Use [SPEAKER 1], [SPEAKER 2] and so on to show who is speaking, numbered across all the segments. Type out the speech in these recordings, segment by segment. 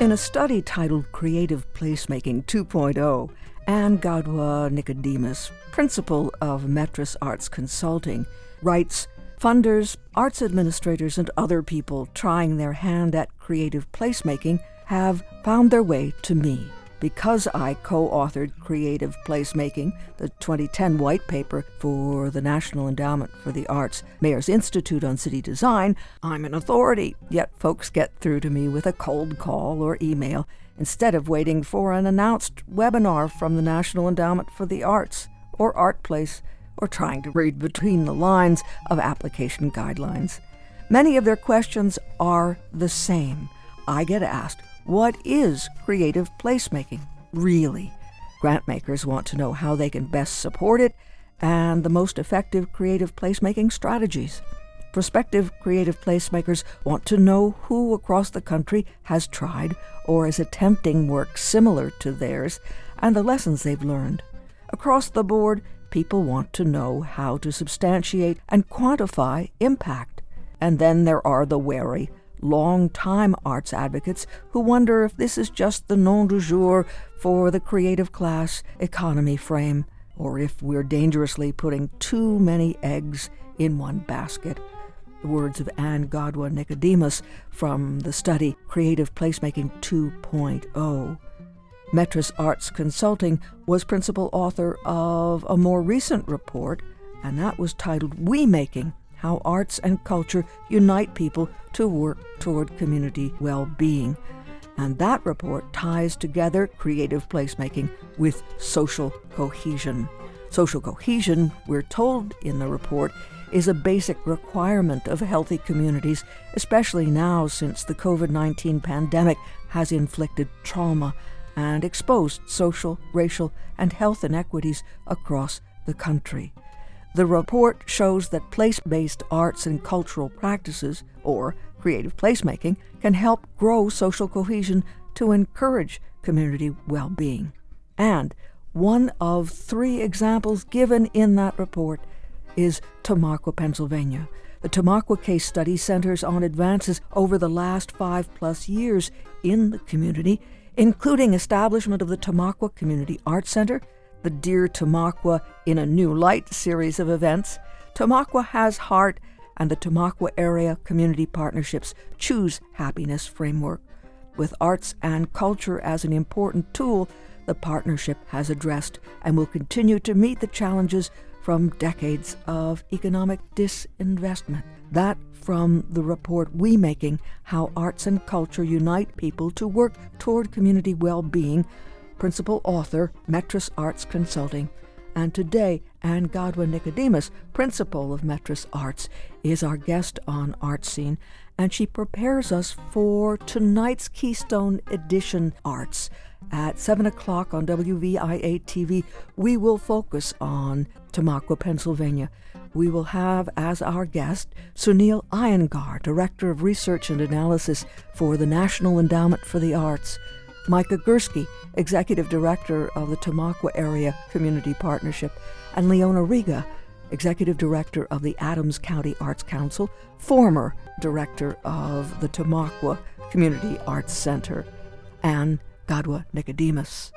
[SPEAKER 1] In a study titled Creative Placemaking 2.0, Anne Gadwa Nicodemus, principal of Metris Arts Consulting, writes Funders, arts administrators, and other people trying their hand at creative placemaking have found their way to me because I co authored Creative Placemaking, the 2010 white paper for the National Endowment for the Arts Mayor's Institute on City Design, I'm an authority. Yet folks get through to me with a cold call or email instead of waiting for an announced webinar from the National Endowment for the Arts or ArtPlace or trying to read between the lines of application guidelines. Many of their questions are the same. I get asked, what is creative placemaking, really? Grantmakers want to know how they can best support it and the most effective creative placemaking strategies. Prospective creative placemakers want to know who across the country has tried or is attempting work similar to theirs and the lessons they've learned. Across the board, people want to know how to substantiate and quantify impact. And then there are the wary long-time arts advocates who wonder if this is just the nom du jour for the creative class economy frame, or if we're dangerously putting too many eggs in one basket. The words of Anne Gadwa Nicodemus from the study Creative Placemaking 2.0. Metris Arts Consulting was principal author of a more recent report, and that was titled We Making how arts and culture unite people to work toward community well being. And that report ties together creative placemaking with social cohesion. Social cohesion, we're told in the report, is a basic requirement of healthy communities, especially now since the COVID 19 pandemic has inflicted trauma and exposed social, racial, and health inequities across the country. The report shows that place based arts and cultural practices, or creative placemaking, can help grow social cohesion to encourage community well being. And one of three examples given in that report is Tamaqua, Pennsylvania. The Tamaqua case study centers on advances over the last five plus years in the community, including establishment of the Tamaqua Community Arts Center the Dear Tamaqua in a New Light series of events, Tamaqua has heart and the Tamaqua Area Community Partnerships Choose Happiness framework. With arts and culture as an important tool, the partnership has addressed and will continue to meet the challenges from decades of economic disinvestment. That from the report We Making How Arts and Culture Unite People to Work Toward Community Well Being principal author, Metris Arts Consulting. And today, Anne Gadwa Nicodemus, principal of Metris Arts, is our guest on Art Scene, and she prepares us for tonight's Keystone Edition Arts. At 7 o'clock on WVIA TV, we will focus on Tamaqua, Pennsylvania. We will have as our guest Sunil Iyengar, Director of Research and Analysis for the National Endowment for the Arts. Micah Gursky, Executive Director of the Tamaqua Area Community Partnership, and Leona Rega, Executive Director of the Adams County Arts Council, former Director of the Tamaqua Community Arts Center, and Gadwa Nicodemus.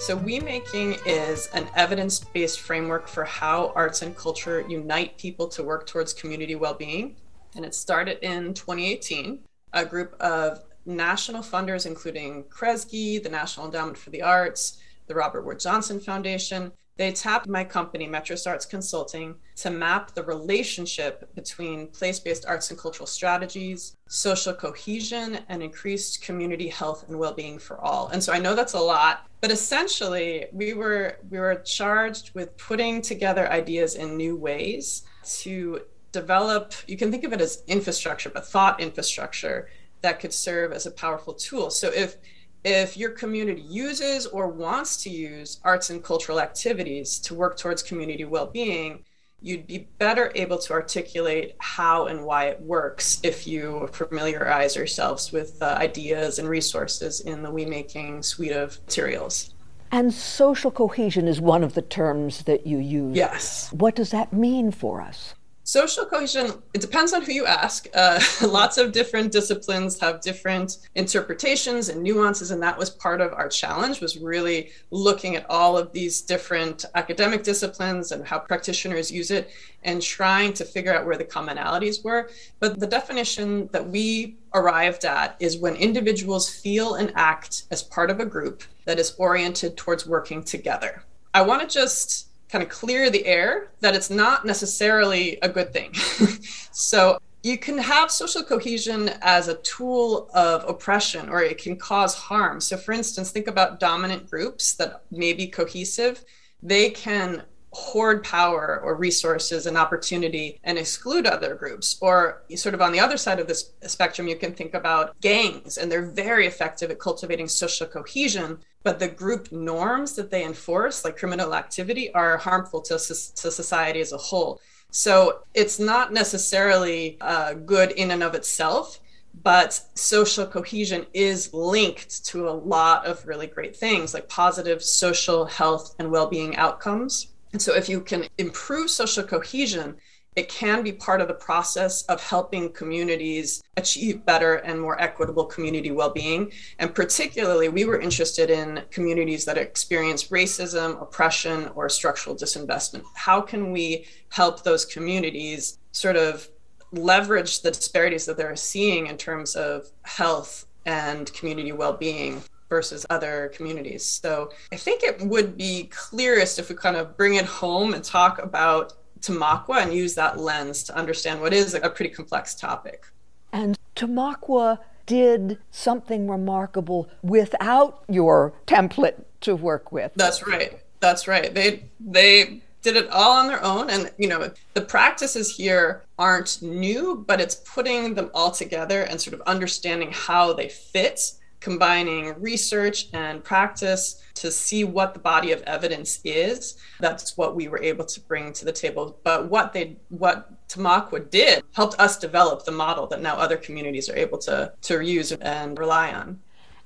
[SPEAKER 2] So, We Making is an evidence based framework for how arts and culture unite people to work towards community well being. And it started in 2018. A group of national funders, including Kresge, the National Endowment for the Arts, the Robert Wood Johnson Foundation, they tapped my company, Metris Arts Consulting, to map the relationship between place based arts and cultural strategies, social cohesion, and increased community health and well being for all. And so I know that's a lot, but essentially, we were, we were charged with putting together ideas in new ways to develop, you can think of it as infrastructure, but thought infrastructure that could serve as a powerful tool. So if if your community uses or wants to use arts and cultural activities to work towards community well-being, you'd be better able to articulate how and why it works if you familiarize yourselves with uh, ideas and resources in the We Making suite of materials.
[SPEAKER 1] And social cohesion is one of the terms that you use.
[SPEAKER 2] Yes.
[SPEAKER 1] What does that mean for us?
[SPEAKER 2] Social cohesion, it depends on who you ask. Uh, lots of different disciplines have different interpretations and nuances, and that was part of our challenge was really looking at all of these different academic disciplines and how practitioners use it and trying to figure out where the commonalities were. But the definition that we arrived at is when individuals feel and act as part of a group that is oriented towards working together. I want to just kind of clear the air that it's not necessarily a good thing. so you can have social cohesion as a tool of oppression or it can cause harm. So, for instance, think about dominant groups that may be cohesive. They can hoard power or resources and opportunity and exclude other groups. Or, sort of on the other side of this spectrum, you can think about gangs, and they're very effective at cultivating social cohesion but the group norms that they enforce, like criminal activity, are harmful to, to society as a whole. So it's not necessarily uh, good in and of itself, but social cohesion is linked to a lot of really great things like positive social health and well being outcomes. And so if you can improve social cohesion, it can be part of the process of helping communities achieve better and more equitable community well-being and particularly we were interested in communities that experience racism oppression or structural disinvestment how can we help those communities sort of leverage the disparities that they're seeing in terms of health and community well-being versus other communities. So I think it would be clearest if we kind of bring it home and talk about Tamaqua and use that lens to understand what is a pretty complex topic.
[SPEAKER 1] And Tamaqua did something remarkable without your template to work with.
[SPEAKER 2] That's right. That's right. They they did it all on their own and you know the practices here aren't new but it's putting them all together and sort of understanding how they fit combining research and practice to see what the body of evidence is. That's what we were able to bring to the table. But what they what Tamaqua did helped us develop the model that now other communities are able to to use and rely on.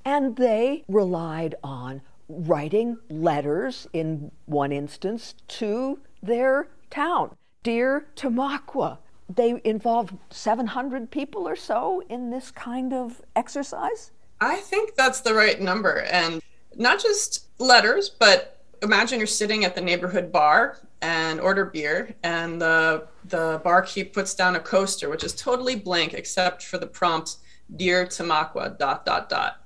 [SPEAKER 1] And they relied on writing letters in one instance to their town. Dear Tamaqua, they involved 700 people or so in this kind of exercise?
[SPEAKER 2] I think that's the right number. And not just letters, but imagine you're sitting at the neighborhood bar and order beer and the the barkeep puts down a coaster which is totally blank except for the prompt dear tamaqua dot dot dot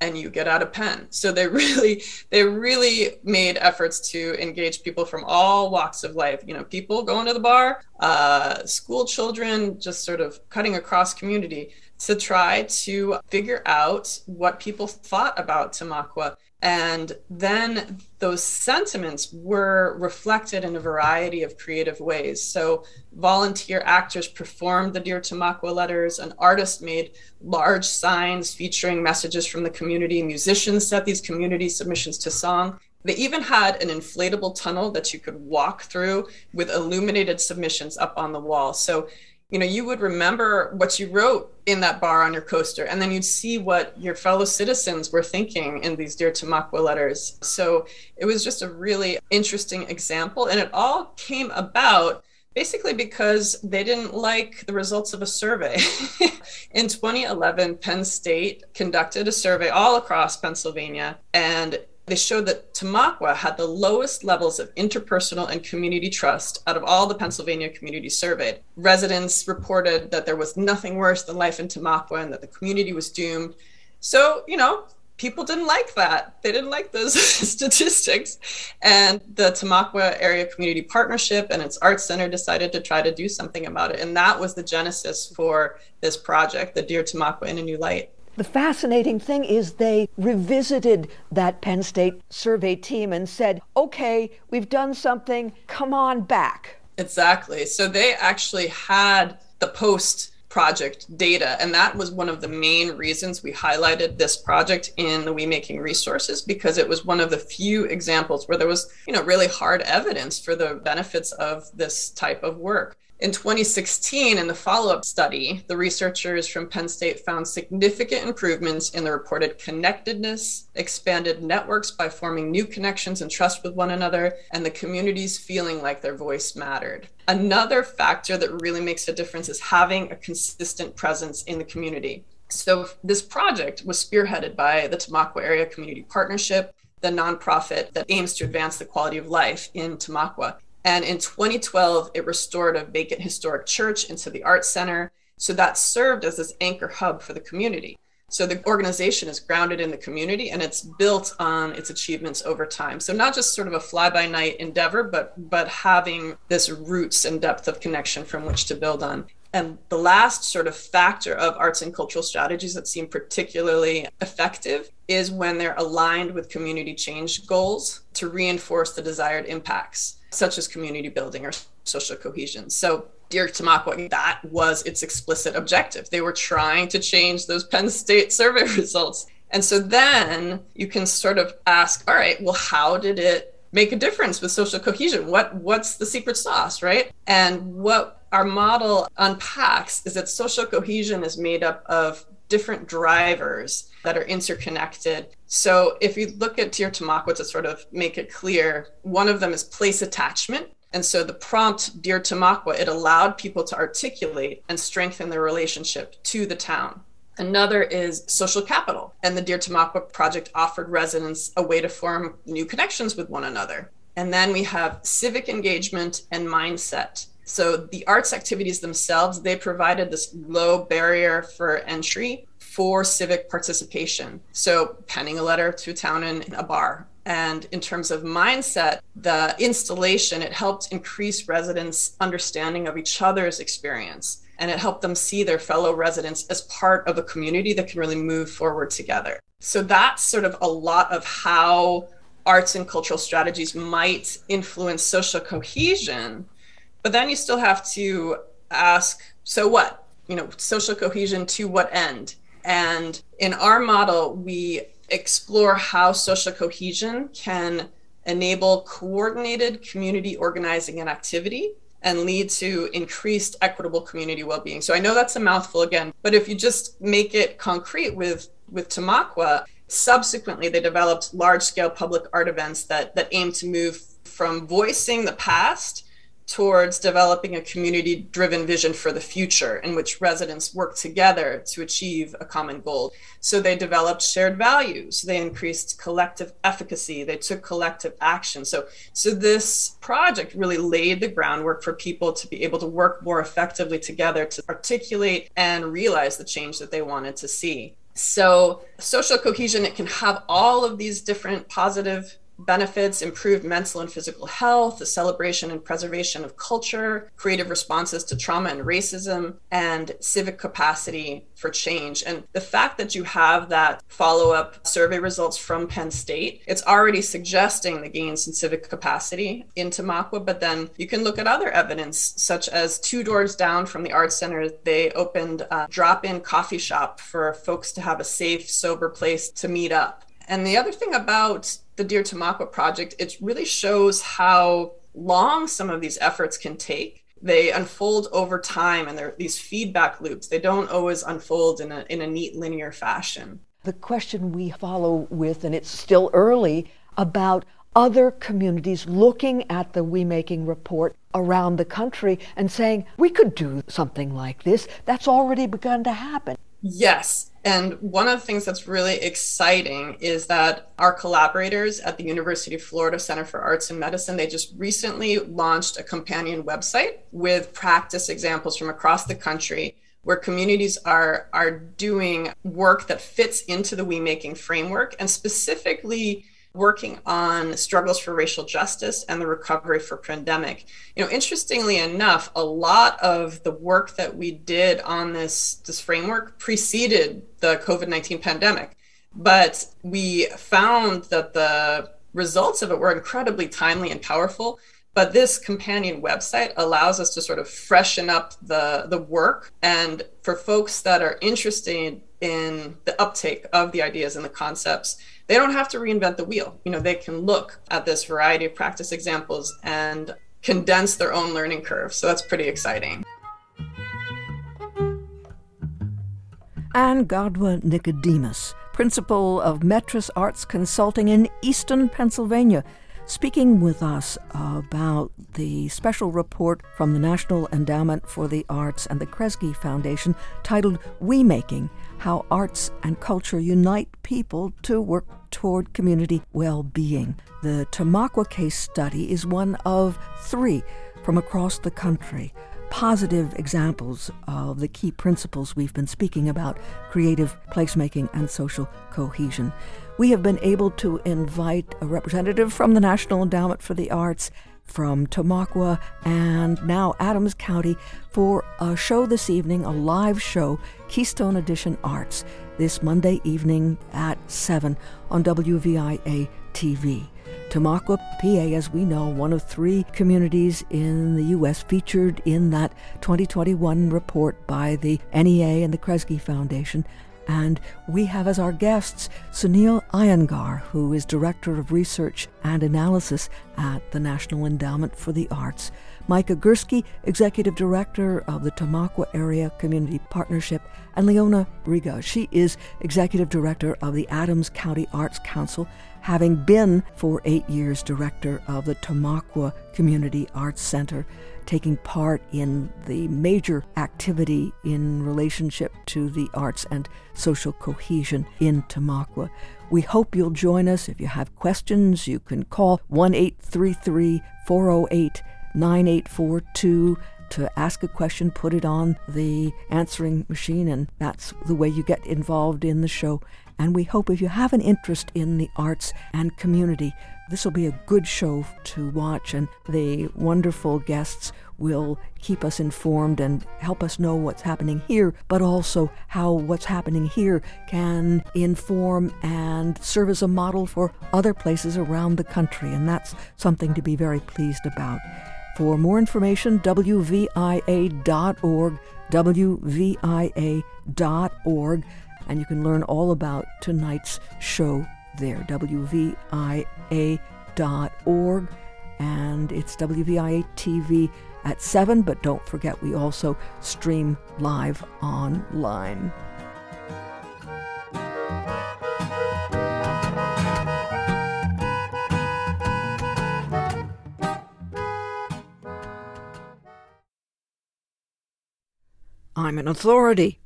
[SPEAKER 2] and you get out a pen. So they really they really made efforts to engage people from all walks of life. You know people going to the bar uh, school children just sort of cutting across community to try to figure out what people thought about Tamaqua. And then those sentiments were reflected in a variety of creative ways. So, volunteer actors performed the Dear Tamaqua letters, an artist made large signs featuring messages from the community, musicians set these community submissions to song. They even had an inflatable tunnel that you could walk through with illuminated submissions up on the wall. So, you know, you would remember what you wrote in that bar on your coaster, and then you'd see what your fellow citizens were thinking in these Dear Tamaqua letters. So it was just a really interesting example, and it all came about basically because they didn't like the results of a survey. in 2011, Penn State conducted a survey all across Pennsylvania, and they showed that Tamaqua had the lowest levels of interpersonal and community trust out of all the Pennsylvania communities surveyed. Residents reported that there was nothing worse than life in Tamaqua and that the community was doomed. So, you know, people didn't like that. They didn't like those statistics. And the Tamaqua Area Community Partnership and its Arts Center decided to try to do something about it. And that was the genesis for this project, the Dear Tamaqua in a New Light.
[SPEAKER 1] The fascinating thing is they revisited that Penn State survey team and said, okay, we've done something, come on back.
[SPEAKER 2] Exactly. So they actually had the post project data and that was one of the main reasons we highlighted this project in the we making resources because it was one of the few examples where there was you know really hard evidence for the benefits of this type of work In 2016, in the follow up study, the researchers from Penn State found significant improvements in the reported connectedness, expanded networks by forming new connections and trust with one another, and the communities feeling like their voice mattered. Another factor that really makes a difference is having a consistent presence in the community. So, this project was spearheaded by the Tamaqua Area Community Partnership, the nonprofit that aims to advance the quality of life in Tamaqua. And in 2012, it restored a vacant historic church into the Arts Center. So that served as this anchor hub for the community. So the organization is grounded in the community and it's built on its achievements over time. So not just sort of a fly by night endeavor, but but having this roots and depth of connection from which to build on. And the last sort of factor of arts and cultural strategies that seem particularly effective is when they're aligned with community change goals to reinforce the desired impacts, such as community building or social cohesion. So Dear Tamaqua, that was its explicit objective. They were trying to change those Penn State survey results. And so then you can sort of ask, all right, well, how did it make a difference with social cohesion? What what's the secret sauce, right? And what our model unpacks is that social cohesion is made up of different drivers that are interconnected. So if you look at Dear Tamaqua to sort of make it clear, one of them is place attachment. And so the prompt, Dear Tamaqua, it allowed people to articulate and strengthen their relationship to the town. Another is social capital. And the Dear Tamaqua project offered residents a way to form new connections with one another. And then we have civic engagement and mindset. So the arts activities themselves, they provided this low barrier for entry for civic participation. So penning a letter to a town in a bar. And in terms of mindset, the installation, it helped increase residents' understanding of each other's experience. And it helped them see their fellow residents as part of a community that can really move forward together. So that's sort of a lot of how arts and cultural strategies might influence social cohesion but then you still have to ask, so what? You know, social cohesion to what end? And in our model, we explore how social cohesion can enable coordinated community organizing and activity and lead to increased equitable community well-being. So I know that's a mouthful again, but if you just make it concrete with with Tamaqua, subsequently they developed large-scale public art events that that aim to move from voicing the past towards developing a community driven vision for the future in which residents work together to achieve a common goal. So they developed shared values, they increased collective efficacy, they took collective action. So so this project really laid the groundwork for people to be able to work more effectively together to articulate and realize the change that they wanted to see. So social cohesion it can have all of these different positive benefits improved mental and physical health, the celebration and preservation of culture, creative responses to trauma and racism, and civic capacity for change. And the fact that you have that follow up survey results from Penn State, it's already suggesting the gains in civic capacity in Tamaqua. But then you can look at other evidence, such as two doors down from the Arts Center, they opened a drop in coffee shop for folks to have a safe, sober place to meet up. And the other thing about the Dear Tamaqua project, it really shows how long some of these efforts can take. They unfold over time and they're these feedback loops. They don't always unfold in a, in a neat linear fashion.
[SPEAKER 1] The question we follow with, and it's still early, about other communities looking at the We Making report around the country and saying, we could do something like this. That's already begun to happen.
[SPEAKER 2] Yes. And one of the things that's really exciting is that our collaborators at the University of Florida Center for Arts and Medicine, they just recently launched a companion website with practice examples from across the country where communities are are doing work that fits into the we making framework and specifically working on struggles for racial justice and the recovery for pandemic. You know, interestingly enough, a lot of the work that we did on this this framework preceded the COVID-19 pandemic. But we found that the results of it were incredibly timely and powerful. But this companion website allows us to sort of freshen up the, the work. And for folks that are interested in the uptake of the ideas and the concepts, they don't have to reinvent the wheel. You know, they can look at this variety of practice examples and condense their own learning curve. So that's pretty exciting.
[SPEAKER 1] Anne Gadwa Nicodemus, principal of Metris Arts Consulting in Easton, Pennsylvania, speaking with us about the special report from the National Endowment for the Arts and the Kresge Foundation titled We Making How Arts and Culture Unite People to Work Toward Community Well Being. The Tamaqua case study is one of three from across the country positive examples of the key principles we've been speaking about creative placemaking and social cohesion we have been able to invite a representative from the National Endowment for the Arts, from Tamaqua, and now Adams County for a show this evening, a live show, Keystone Edition Arts, this Monday evening at 7 on WVIA TV. Tamaqua, PA, as we know, one of three communities in the U.S. featured in that 2021 report by the NEA and the Kresge Foundation and we have as our guests Sunil Iyengar, who is Director of Research and Analysis at the National Endowment for the Arts, Micah Gursky, Executive Director of the Tamaqua Area Community Partnership, and Leona Rega. She is Executive Director of the Adams County Arts Council, having been for eight years Director of the Tamaqua Community Arts Center taking part in the major activity in relationship to the arts and social cohesion in Tamaqua. We hope you'll join us. If you have questions, you can call 1 833 408 9842 to ask a question, put it on the answering machine, and that's the way you get involved in the show. And we hope if you have an interest in the arts and community, this will be a good show to watch, and the wonderful guests will keep us informed and help us know what's happening here, but also how what's happening here can inform and serve as a model for other places around the country, and that's something to be very pleased about. For more information, WVIA.org, WVIA.org, and you can learn all about tonight's show there, WVIA.org, and it's WVIA TV at 7, but don't forget we also stream live online. I'm an authority.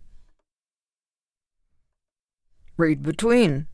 [SPEAKER 1] Read between.